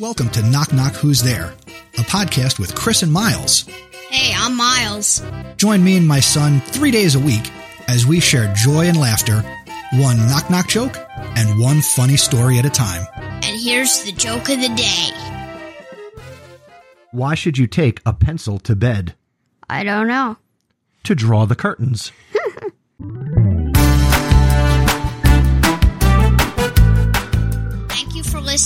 welcome to Knock Knock Who's There, a podcast with Chris and Miles. Hey, I'm Miles. Join me and my son three days a week as we share joy and laughter, one knock knock joke, and one funny story at a time. And here's the joke of the day. Why should you take a pencil to bed? I don't know. To draw the curtains.